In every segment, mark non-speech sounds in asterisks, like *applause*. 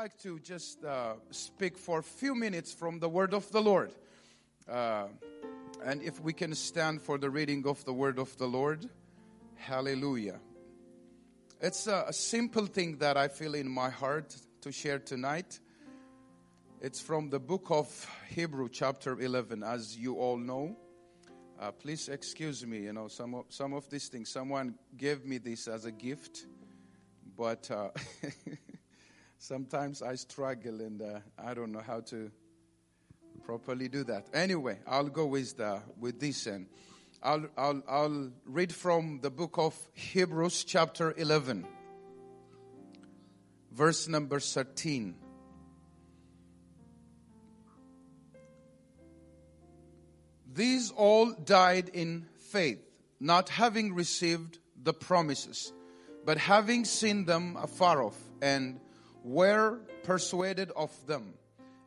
Like to just uh, speak for a few minutes from the Word of the Lord. Uh, and if we can stand for the reading of the Word of the Lord, hallelujah. It's a, a simple thing that I feel in my heart to share tonight. It's from the book of Hebrew, chapter 11, as you all know. Uh, please excuse me, you know, some of, some of these things, someone gave me this as a gift, but uh, *laughs* sometimes I struggle and uh, I don't know how to properly do that. Anyway, I'll go with, the, with this and I'll, I'll, I'll read from the book of Hebrews, chapter 11, verse number 13. These all died in faith, not having received the promises, but having seen them afar off, and were persuaded of them,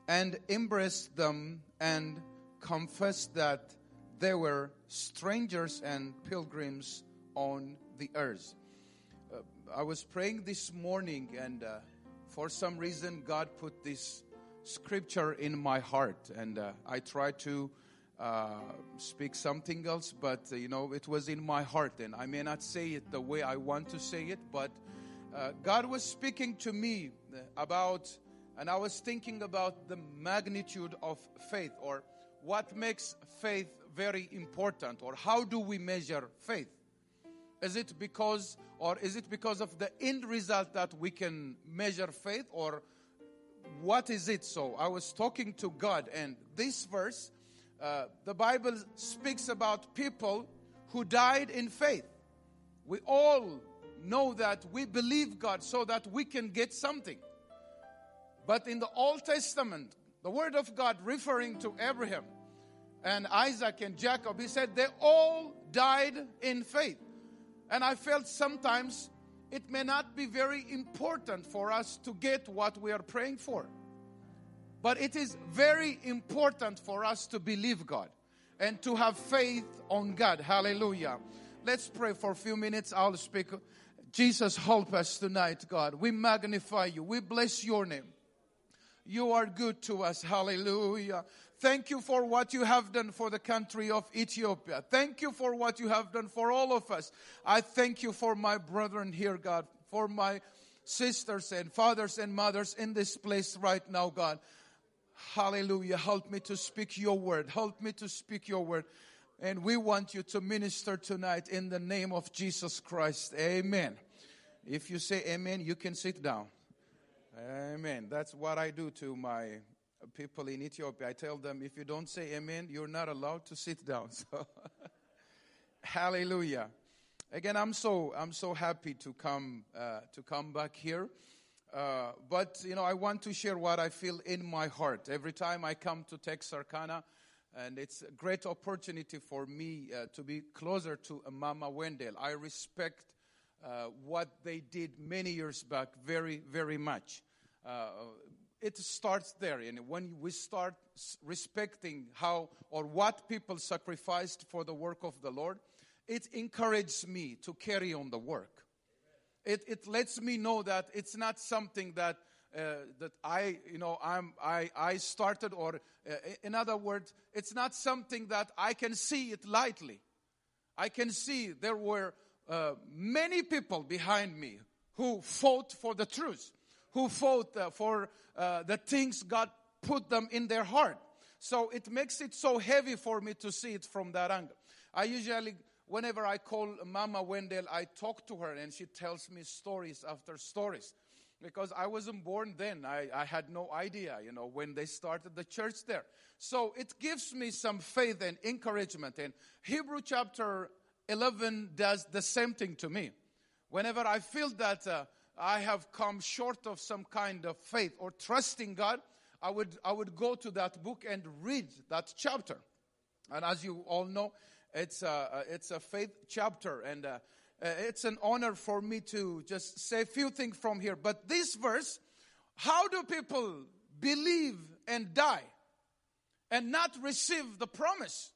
and embraced them, and confessed that they were strangers and pilgrims on the earth. Uh, I was praying this morning, and uh, for some reason, God put this scripture in my heart, and uh, I tried to uh, speak something else, but uh, you know, it was in my heart, and I may not say it the way I want to say it, but uh, God was speaking to me about, and I was thinking about the magnitude of faith, or what makes faith very important, or how do we measure faith? Is it because, or is it because of the end result that we can measure faith, or what is it? So I was talking to God, and this verse uh, the Bible speaks about people who died in faith. We all know that we believe God so that we can get something. But in the Old Testament, the Word of God referring to Abraham and Isaac and Jacob, he said they all died in faith. And I felt sometimes it may not be very important for us to get what we are praying for. But it is very important for us to believe God and to have faith on God. Hallelujah. Let's pray for a few minutes. I'll speak. Jesus, help us tonight, God. We magnify you. We bless your name. You are good to us. Hallelujah. Thank you for what you have done for the country of Ethiopia. Thank you for what you have done for all of us. I thank you for my brethren here, God, for my sisters and fathers and mothers in this place right now, God. Hallelujah. Help me to speak your word. Help me to speak your word. And we want you to minister tonight in the name of Jesus Christ. Amen. If you say amen, you can sit down. Amen. That's what I do to my people in Ethiopia. I tell them, if you don't say amen, you're not allowed to sit down. *laughs* So, hallelujah. Again, I'm so I'm so happy to come uh, to come back here. Uh, but you know, I want to share what I feel in my heart every time I come to Texarkana, and it's a great opportunity for me uh, to be closer to Mama Wendell. I respect uh, what they did many years back very, very much. Uh, it starts there, and when we start respecting how or what people sacrificed for the work of the Lord, it encourages me to carry on the work it, it lets me know that it's not something that uh, that I, you know, I'm, I, I started, or uh, in other words, it's not something that I can see it lightly. I can see there were uh, many people behind me who fought for the truth, who fought uh, for uh, the things God put them in their heart. So it makes it so heavy for me to see it from that angle. I usually whenever I call Mama Wendell, I talk to her and she tells me stories after stories. Because I wasn't born then. I, I had no idea, you know, when they started the church there. So it gives me some faith and encouragement. And Hebrew chapter 11 does the same thing to me. Whenever I feel that uh, I have come short of some kind of faith or trusting God, I would, I would go to that book and read that chapter. And as you all know, it's a, it's a faith chapter. And uh, it's an honor for me to just say a few things from here. But this verse, how do people believe and die and not receive the promise?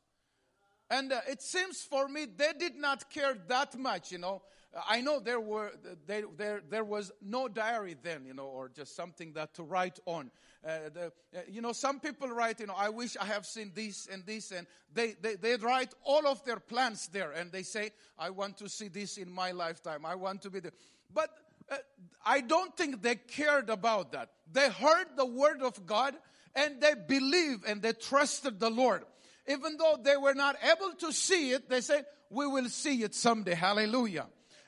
And uh, it seems for me they did not care that much, you know. I know there were there, there there was no diary then, you know, or just something that to write on. Uh, the, uh, you know, some people write, you know, I wish I have seen this and this, and they, they they write all of their plans there, and they say, I want to see this in my lifetime. I want to be there. But uh, I don't think they cared about that. They heard the word of God and they believed and they trusted the Lord even though they were not able to see it, they said, we will see it someday. Hallelujah.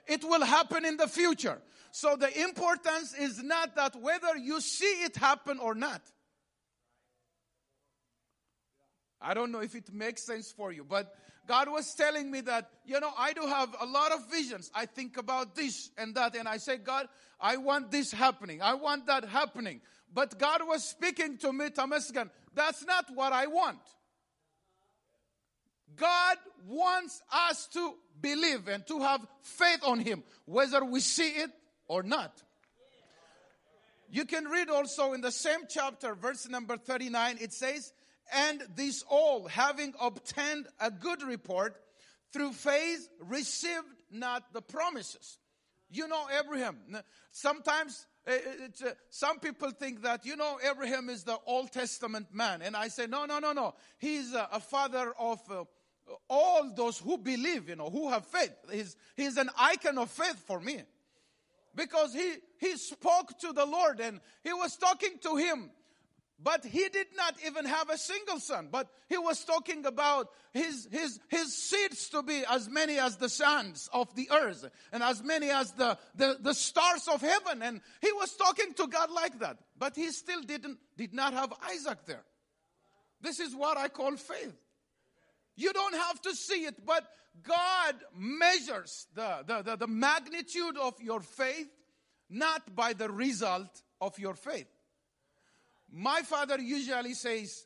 It will happen in the future. So the importance is not that whether you see it happen or not. I don't know if it makes sense for you, but God was telling me that, you know, I do have a lot of visions. I think about this and that, and I say, God, I want this happening. I want that happening. But God was speaking to me, Temesgen, that's not what I want. God wants us to believe and to have faith on Him, whether we see it or not. You can read also in the same chapter, verse number 39, it says, And these all, having obtained a good report, through faith received not the promises. You know Abraham. Sometimes uh, some people think that, you know, Abraham is the Old Testament man. And I say, no, no, no, no. He's a, a father of uh, all those who believe, you know, who have faith. He's, he's an icon of faith for me. Because he, he spoke to the Lord and he was talking to him. But he did not even have a single son. But he was talking about his, his, his seeds to be as many as the sands of the earth and as many as the, the, the stars of heaven. And he was talking to God like that. But he still didn't, did not have Isaac there. This is what I call faith. You don't have to see it, but God measures the, the, the, the magnitude of your faith not by the result of your faith. My father usually says,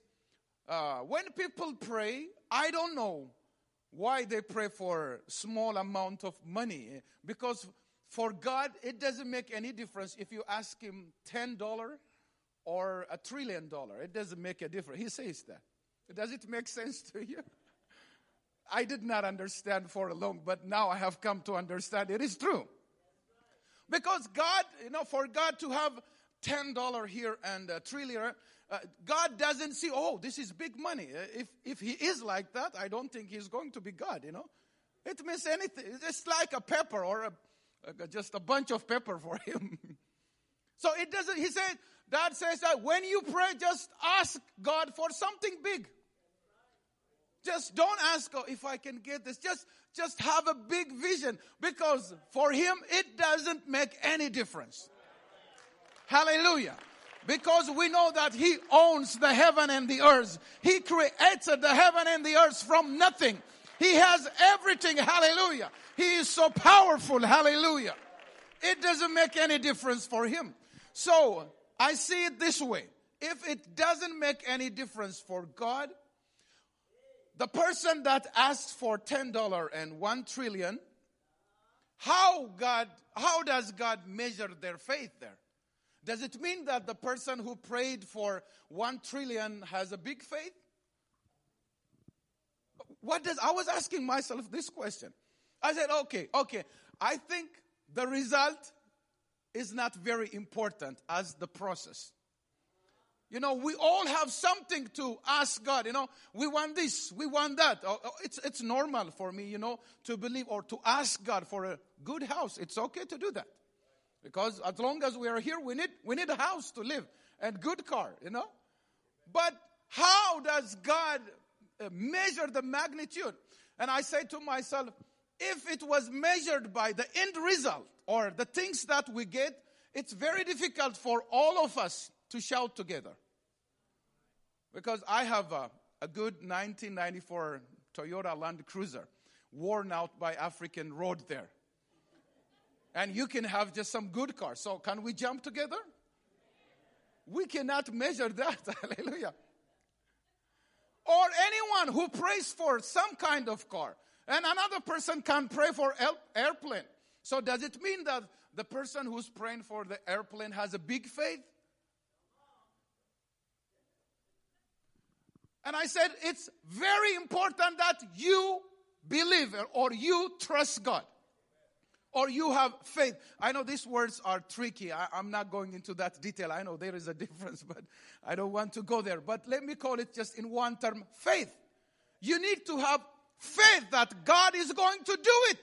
uh, when people pray, I don't know why they pray for small amount of money because for God it doesn't make any difference if you ask him ten dollar or a trillion dollar. It doesn't make a difference. He says that. Does it make sense to you? I did not understand for a long, but now I have come to understand it is true. Because God, you know, for God to have $10 here and a trillion, uh, God doesn't see, oh, this is big money. Uh, if, if He is like that, I don't think He's going to be God, you know. It means anything. It's like a pepper or a, a, just a bunch of pepper for *laughs* Him. so it doesn't, He said, Dad says that when you pray, just ask God for something big. Just don't ask if I can get this. Just, just have a big vision because for him it doesn't make any difference. Hallelujah. Because we know that he owns the heaven and the earth. He created the heaven and the earth from nothing. He has everything. Hallelujah. He is so powerful. Hallelujah. It doesn't make any difference for him. So I see it this way. If it doesn't make any difference for God, the person that asked for $10 and 1 trillion, how God, how does God measure their faith there? Does it mean that the person who prayed for 1 trillion has a big faith? What does, I was asking myself this question. I said, okay, okay, I think the result is not very important as the process. You know, we all have something to ask God. You know, we want this, we want that. Oh, oh, it's, it's normal for me, you know, to believe or to ask God for a good house. It's okay to do that. Because as long as we are here, we need, we need a house to live and good car, you know. But how does God uh, measure the magnitude? And I say to myself, if it was measured by the end result or the things that we get, it's very difficult for all of us to shout together. Because I have a, a good 1994 Toyota Land Cruiser, worn out by African road there. And you can have just some good cars. So can we jump together? We cannot measure *laughs* that. Hallelujah. Or anyone who prays for some kind of car, and another person can pray for airplane. So does it mean that the person who's praying for the airplane has a big faith? And I said, it's very important that you believe or you trust God or you have faith. I know these words are tricky. I, am not going into that detail. I know there is a *laughs* difference, but I don't want to go there. But let me call it just in one term faith. You need to have faith that God is going to do it.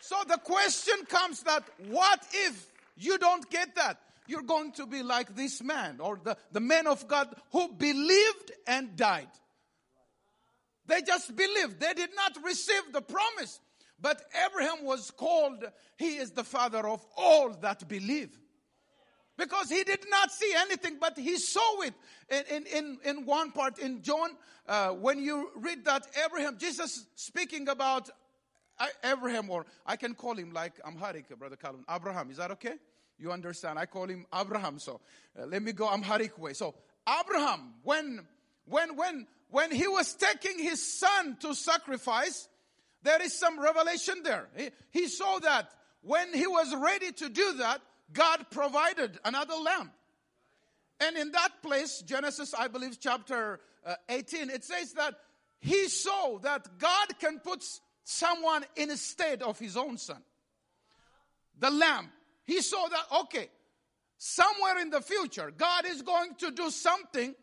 So the question comes that what if you don't get that? You're going to be like this man or the, the man of God who believed and died. They just believed. They did not receive the promise. But Abraham was called, he is the father of all that believe. Because he did not see anything, but he saw it in, in, in one part in John. Uh, when you read that, Abraham, Jesus speaking about uh, Abraham, or I can call him like Amharic, Brother Calvin, Abraham. Is that okay? You understand? I call him Abraham. So uh, let me go Amharic way. So Abraham, when, when, when, when he was taking his son to sacrifice, there is some revelation there. He, he saw that when he was ready to do that, God provided another lamb. And in that place, Genesis, I believe, chapter uh, 18, it says that he saw that God can put someone in a state of his own son. The lamb. He saw that, okay, somewhere in the future, God is going to do something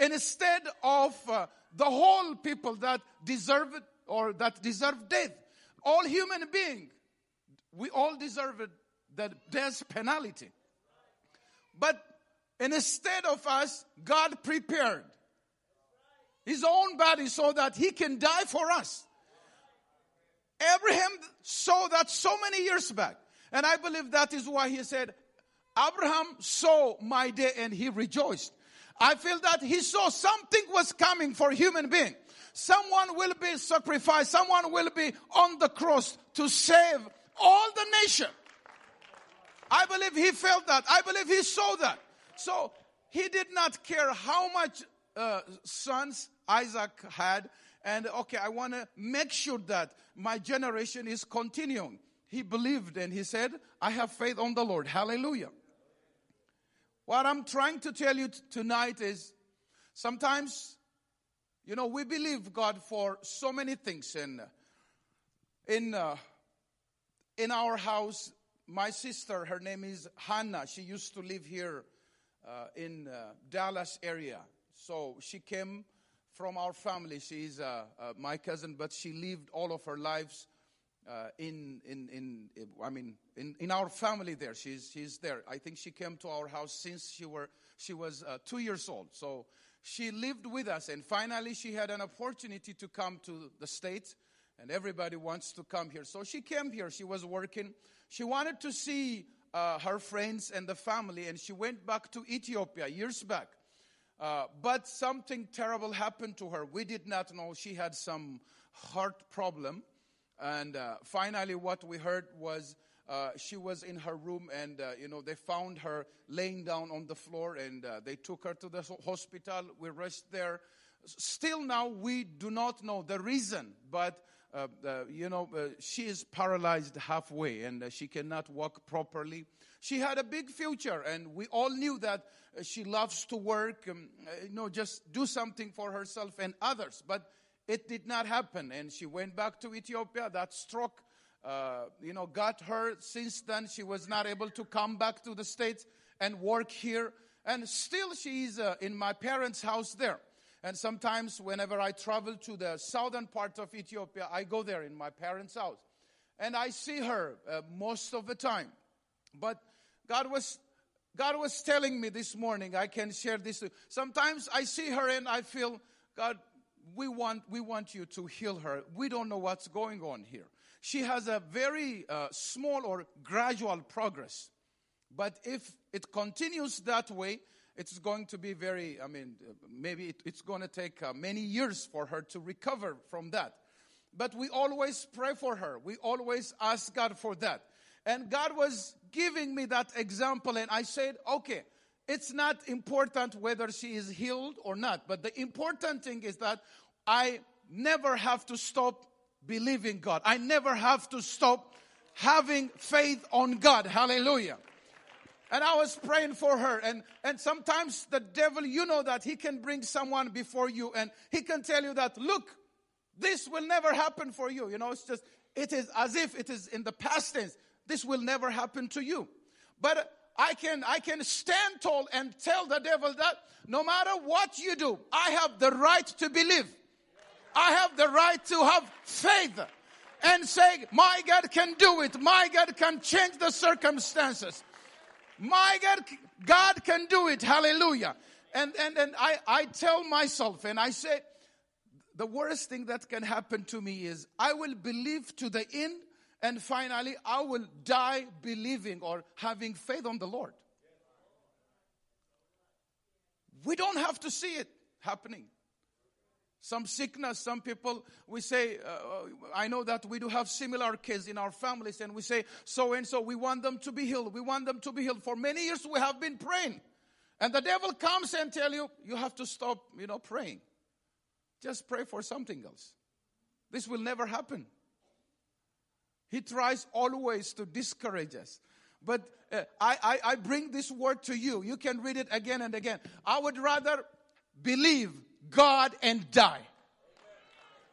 instead of uh, the whole people that deserve it or that deserve death. All human being, we all deserve the death penalty. But instead of us, God prepared his own body so that he can die for us. Abraham saw that so many years back. And I believe that is why he said, Abraham saw my day and he rejoiced. I feel that he saw something was coming for human being. Someone will be sacrificed. Someone will be on the cross to save all the nation. I believe he felt that. I believe he saw that. So he did not care how much uh, sons Isaac had. And okay, I want to make sure that my generation is continuing he believed and he said, I have faith on the Lord. Hallelujah. What I'm trying to tell you t- tonight is sometimes, you know, we believe God for so many things. And in, uh, in our house, my sister, her name is Hannah. She used to live here uh, in uh, Dallas area. So she came from our family. She's uh, uh, my cousin, but she lived all of her lives uh, in, in, in, I mean, in, in our family there. She's, she's there. I think she came to our house since she, were, she was uh, two years old. So she lived with us and finally she had an opportunity to come to the States and everybody wants to come here. So she came here. She was working. She wanted to see uh, her friends and the family and she went back to Ethiopia years back. Uh, but something terrible happened to her. We did not know she had some heart problem. And uh, finally, what we heard was uh, she was in her room, and uh, you know they found her laying down on the floor, and uh, they took her to the hospital. We rushed there. Still, now we do not know the reason, but uh, you know uh, she is paralyzed halfway, and she cannot walk properly. She had a big future, and we all knew that she loves to work, um, you know, just do something for herself and others, but it did not happen. And she went back to Ethiopia. That stroke, uh, you know, got her. Since then, she was not able to come back to the States and work here. And still, she's uh, in my parents' house there. And sometimes, whenever I travel to the southern part of Ethiopia, I go there in my parents' house. And I see her uh, most of the time. But God was God was telling me this morning, I can share this. Sometimes I see her and I feel, God, we want, we want you to heal her. We don't know what's going on here. She has a very uh, small or gradual progress. But if it continues that way, it's going to be very, I mean, maybe it, it's going to take uh, many years for her to recover from that. But we always pray for her. We always ask God for that. And God was giving me that example, and I said, okay, it's not important whether she is healed or not. But the important thing is that I never have to stop believing God. I never have to stop having faith on God. Hallelujah. And I was praying for her. And, and sometimes the devil, you know that he can bring someone before you and he can tell you that, look, this will never happen for you. You know, it's just, it is as if it is in the past tense. This will never happen to you. But I can, I can stand tall and tell the devil that no matter what you do, I have the right to believe. I have the right to have faith and say, my God can do it. My God can change the circumstances. My God, God can do it. Hallelujah. And, and, and I, I tell myself and I say, the worst thing that can happen to me is I will believe to the end and finally I will die believing or having faith on the Lord. We don't have to see it happening. Some sickness, some people, we say, uh, I know that we do have similar kids in our families, and we say, so and so, we want them to be healed. We want them to be healed. For many years, we have been praying. And the devil comes and tell you, you have to stop, you know, praying. Just pray for something else. This will never happen. He tries always to discourage us. But uh, I, I, I bring this word to you. You can read it again and again. I would rather believe God and die.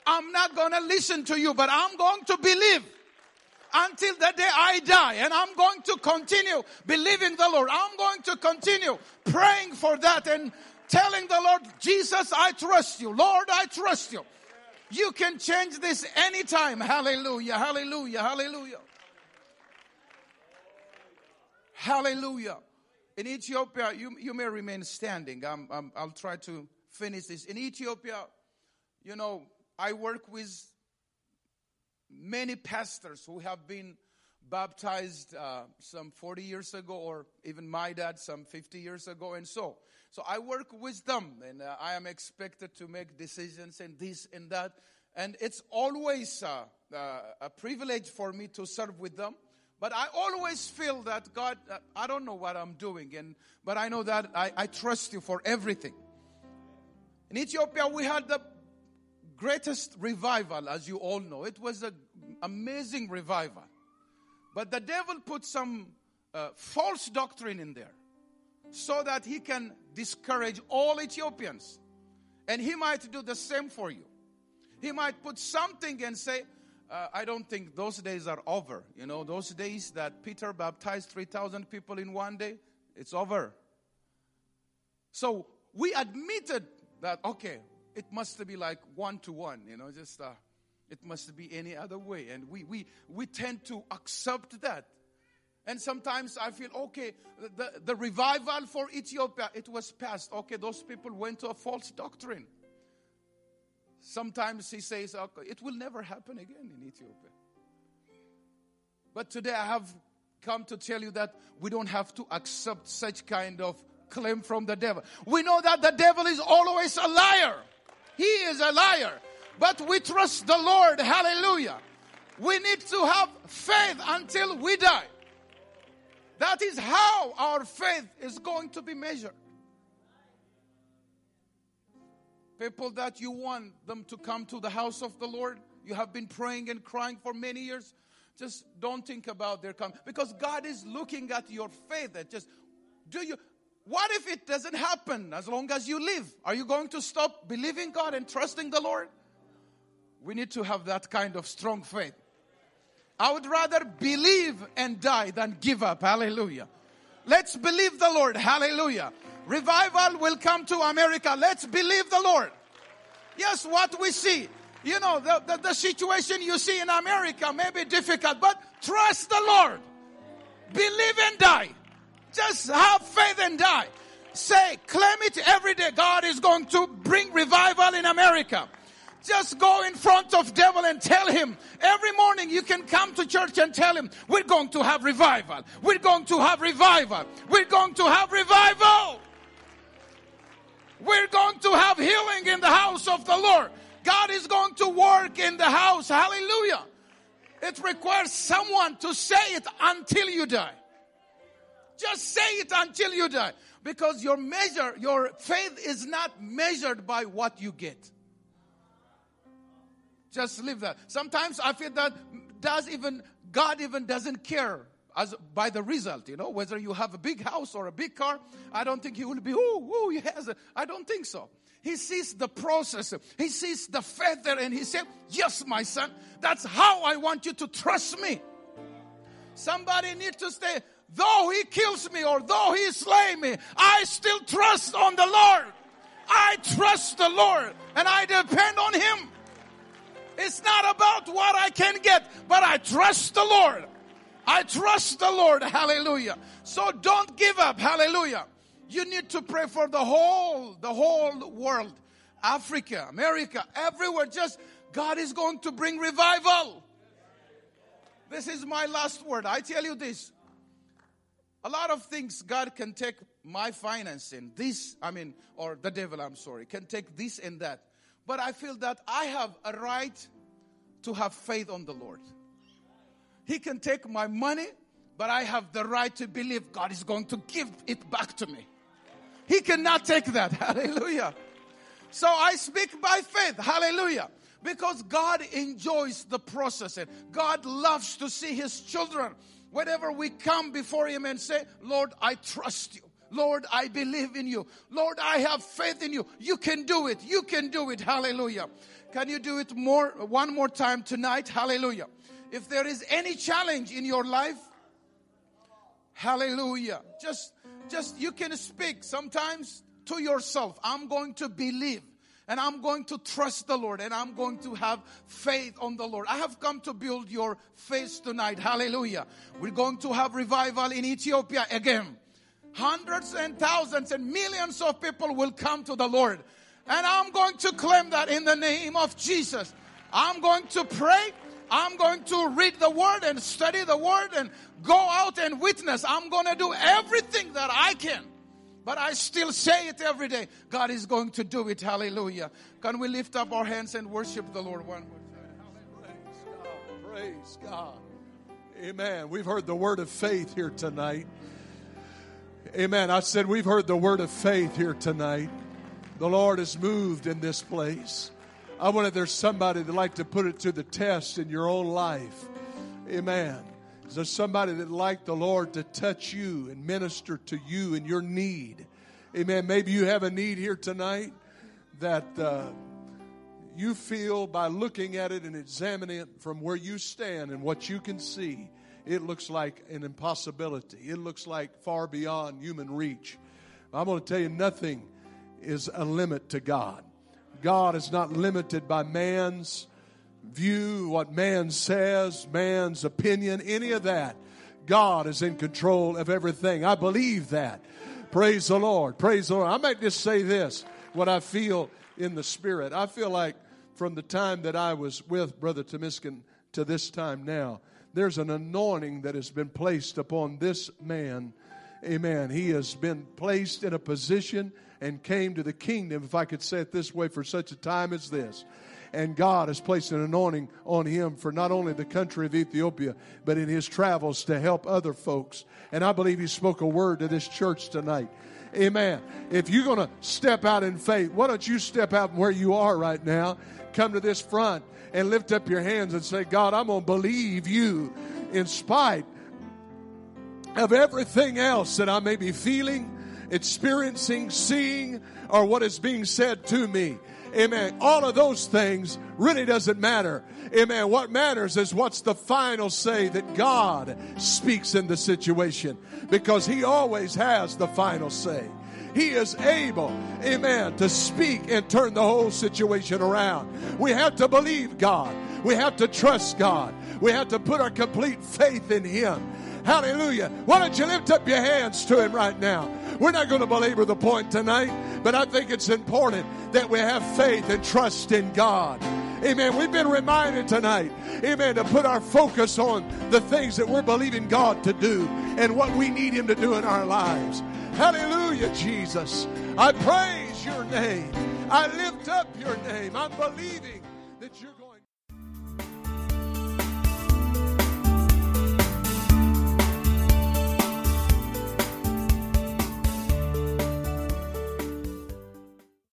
I'm not going to listen to you, but I'm going to believe until the day I die. And I'm going to continue believing the Lord. I'm going to continue praying for that and telling the Lord, Jesus, I trust you. Lord, I trust you. You can change this anytime. Hallelujah, hallelujah, hallelujah. Hallelujah. In Ethiopia, you, you may remain standing. I'm, I'll try to finish this. In Ethiopia, you know, I work with many pastors who have been baptized uh, some 40 years ago, or even my dad some 50 years ago, and so. So I work with them, and uh, I am expected to make decisions and this and that. And it's always uh, uh a privilege for me to serve with them. But I always feel that God, uh, I don't know what I'm doing, and but I know that I, I trust you for everything. In Ethiopia, we had the greatest revival, as you all know. It was an amazing revival. But the devil put some uh, false doctrine in there so that he can discourage all Ethiopians. And he might do the same for you. He might put something and say, uh, I don't think those days are over. You know, those days that Peter baptized 3,000 people in one day, it's over. So we admitted that, okay, it must be like one to one, you know, just uh, it must be any other way. And we, we, we tend to accept that. And sometimes I feel, okay, the, the revival for Ethiopia, it was past. Okay, those people went to a false doctrine. Sometimes he says, okay, it will never happen again in Ethiopia. But today I have come to tell you that we don't have to accept such kind of claim from the devil. We know that the devil is always a liar. He is a liar. But we trust the Lord. Hallelujah. We need to have faith until we die. That is how our faith is going to be measured. People that you want them to come to the house of the Lord, you have been praying and crying for many years. Just don't think about their coming because God is looking at your faith. That just do you what if it doesn't happen as long as you live? Are you going to stop believing God and trusting the Lord? We need to have that kind of strong faith. I would rather believe and die than give up. Hallelujah. Let's believe the Lord. Hallelujah. Revival will come to America. Let's believe the Lord. Yes, what we see. You know, the, the, the situation you see in America may be difficult, but trust the Lord. Believe and die. Just have faith and die. Say, claim it every day. God is going to bring revival in America. Just go in front of devil and tell him. Every morning you can come to church and tell him, we're going to have revival. We're going to have revival. We're going to have revival. We're going to have healing in the house of the Lord. God is going to work in the house. Hallelujah. It requires someone to say it until you die. Just say it until you die. Because your measure, your faith is not measured by what you get. Just leave that. Sometimes I feel that does even God even doesn't care as by the result, you know, whether you have a big house or a big car. I don't think he will be, oh, oh, he has it. I don't think so. He sees the process. He sees the feather and he said, yes, my son, that's how I want you to trust me. Somebody need to stay, though he kills me or though he slay me, I still trust on the Lord. I trust the Lord and I depend on him. It's not about what I can get, but I trust the Lord. I trust the Lord. Hallelujah. So don't give up. Hallelujah. You need to pray for the whole, the whole world. Africa, America, everywhere. Just God is going to bring revival. This is my last word. I tell you this. A lot of things God can take my financing, this, I mean, or the devil, I'm sorry, can take this and that. But I feel that I have a right to have faith on the Lord. He can take my money, but I have the right to believe God is going to give it back to me. He cannot take that. *laughs* Hallelujah. So I speak by faith. Hallelujah. Because God enjoys the process and God loves to see His children. Whenever we come before Him and say, Lord, I trust you. Lord, I believe in you. Lord, I have faith in you. You can do it. You can do it. Hallelujah. Can you do it more, one more time tonight? Hallelujah. If there is any challenge in your life, hallelujah. Just, just, you can speak sometimes to yourself. I'm going to believe and I'm going to trust the Lord and I'm going to have faith on the Lord. I have come to build your faith tonight. Hallelujah. We're going to have revival in Ethiopia again. Hundreds and thousands and millions of people will come to the Lord. And I'm going to claim that in the name of Jesus. I'm going to pray. I'm going to read the word and study the word and go out and witness. I'm going to do everything that I can. But I still say it every day. God is going to do it. Hallelujah. Can we lift up our hands and worship the Lord one more time? Praise God. Praise God. Amen. We've heard the word of faith here tonight. Amen. I said we've heard the word of faith here tonight. The Lord has moved in this place. I wonder if there's somebody that like to put it to the test in your own life. Amen. Is there somebody that like the Lord to touch you and minister to you in your need? Amen. Maybe you have a need here tonight that uh, you feel by looking at it and examining it from where you stand and what you can see, it looks like an impossibility. It looks like far beyond human reach. I'm going to tell you nothing is a limit to God. God is not limited by man's view, what man says, man's opinion, any of that. God is in control of everything. I believe that. Praise the Lord. Praise the Lord. I might just say this what I feel in the Spirit. I feel like from the time that I was with Brother Temesgen to this time now, there's an anointing that has been placed upon this man. Amen. He has been placed in a position and came to the kingdom, if I could say it this way, for such a time as this. And God has placed an anointing on him for not only the country of Ethiopia, but in his travels to help other folks. And I believe he spoke a word to this church tonight. Amen. If you're going to step out in faith, why don't you step out where you are right now? Come to this front and lift up your hands and say, God, I'm going to believe you in spite of everything else that I may be feeling experiencing, seeing, or what is being said to me. Amen. All of those things really doesn't matter. Amen. What matters is what's the final say that God speaks in the situation because He always has the final say. He is able, amen, to speak and turn the whole situation around. We have to believe God. We have to trust God. We have to put our complete faith in Him. Hallelujah. Why don't you lift up your hands to Him right now? We're not going to belabor the point tonight, but I think it's important that we have faith and trust in God. Amen. We've been reminded tonight, amen, to put our focus on the things that we're believing God to do and what we need Him to do in our lives. Hallelujah, Jesus. I praise your name. I lift up your name. I'm believing that you're going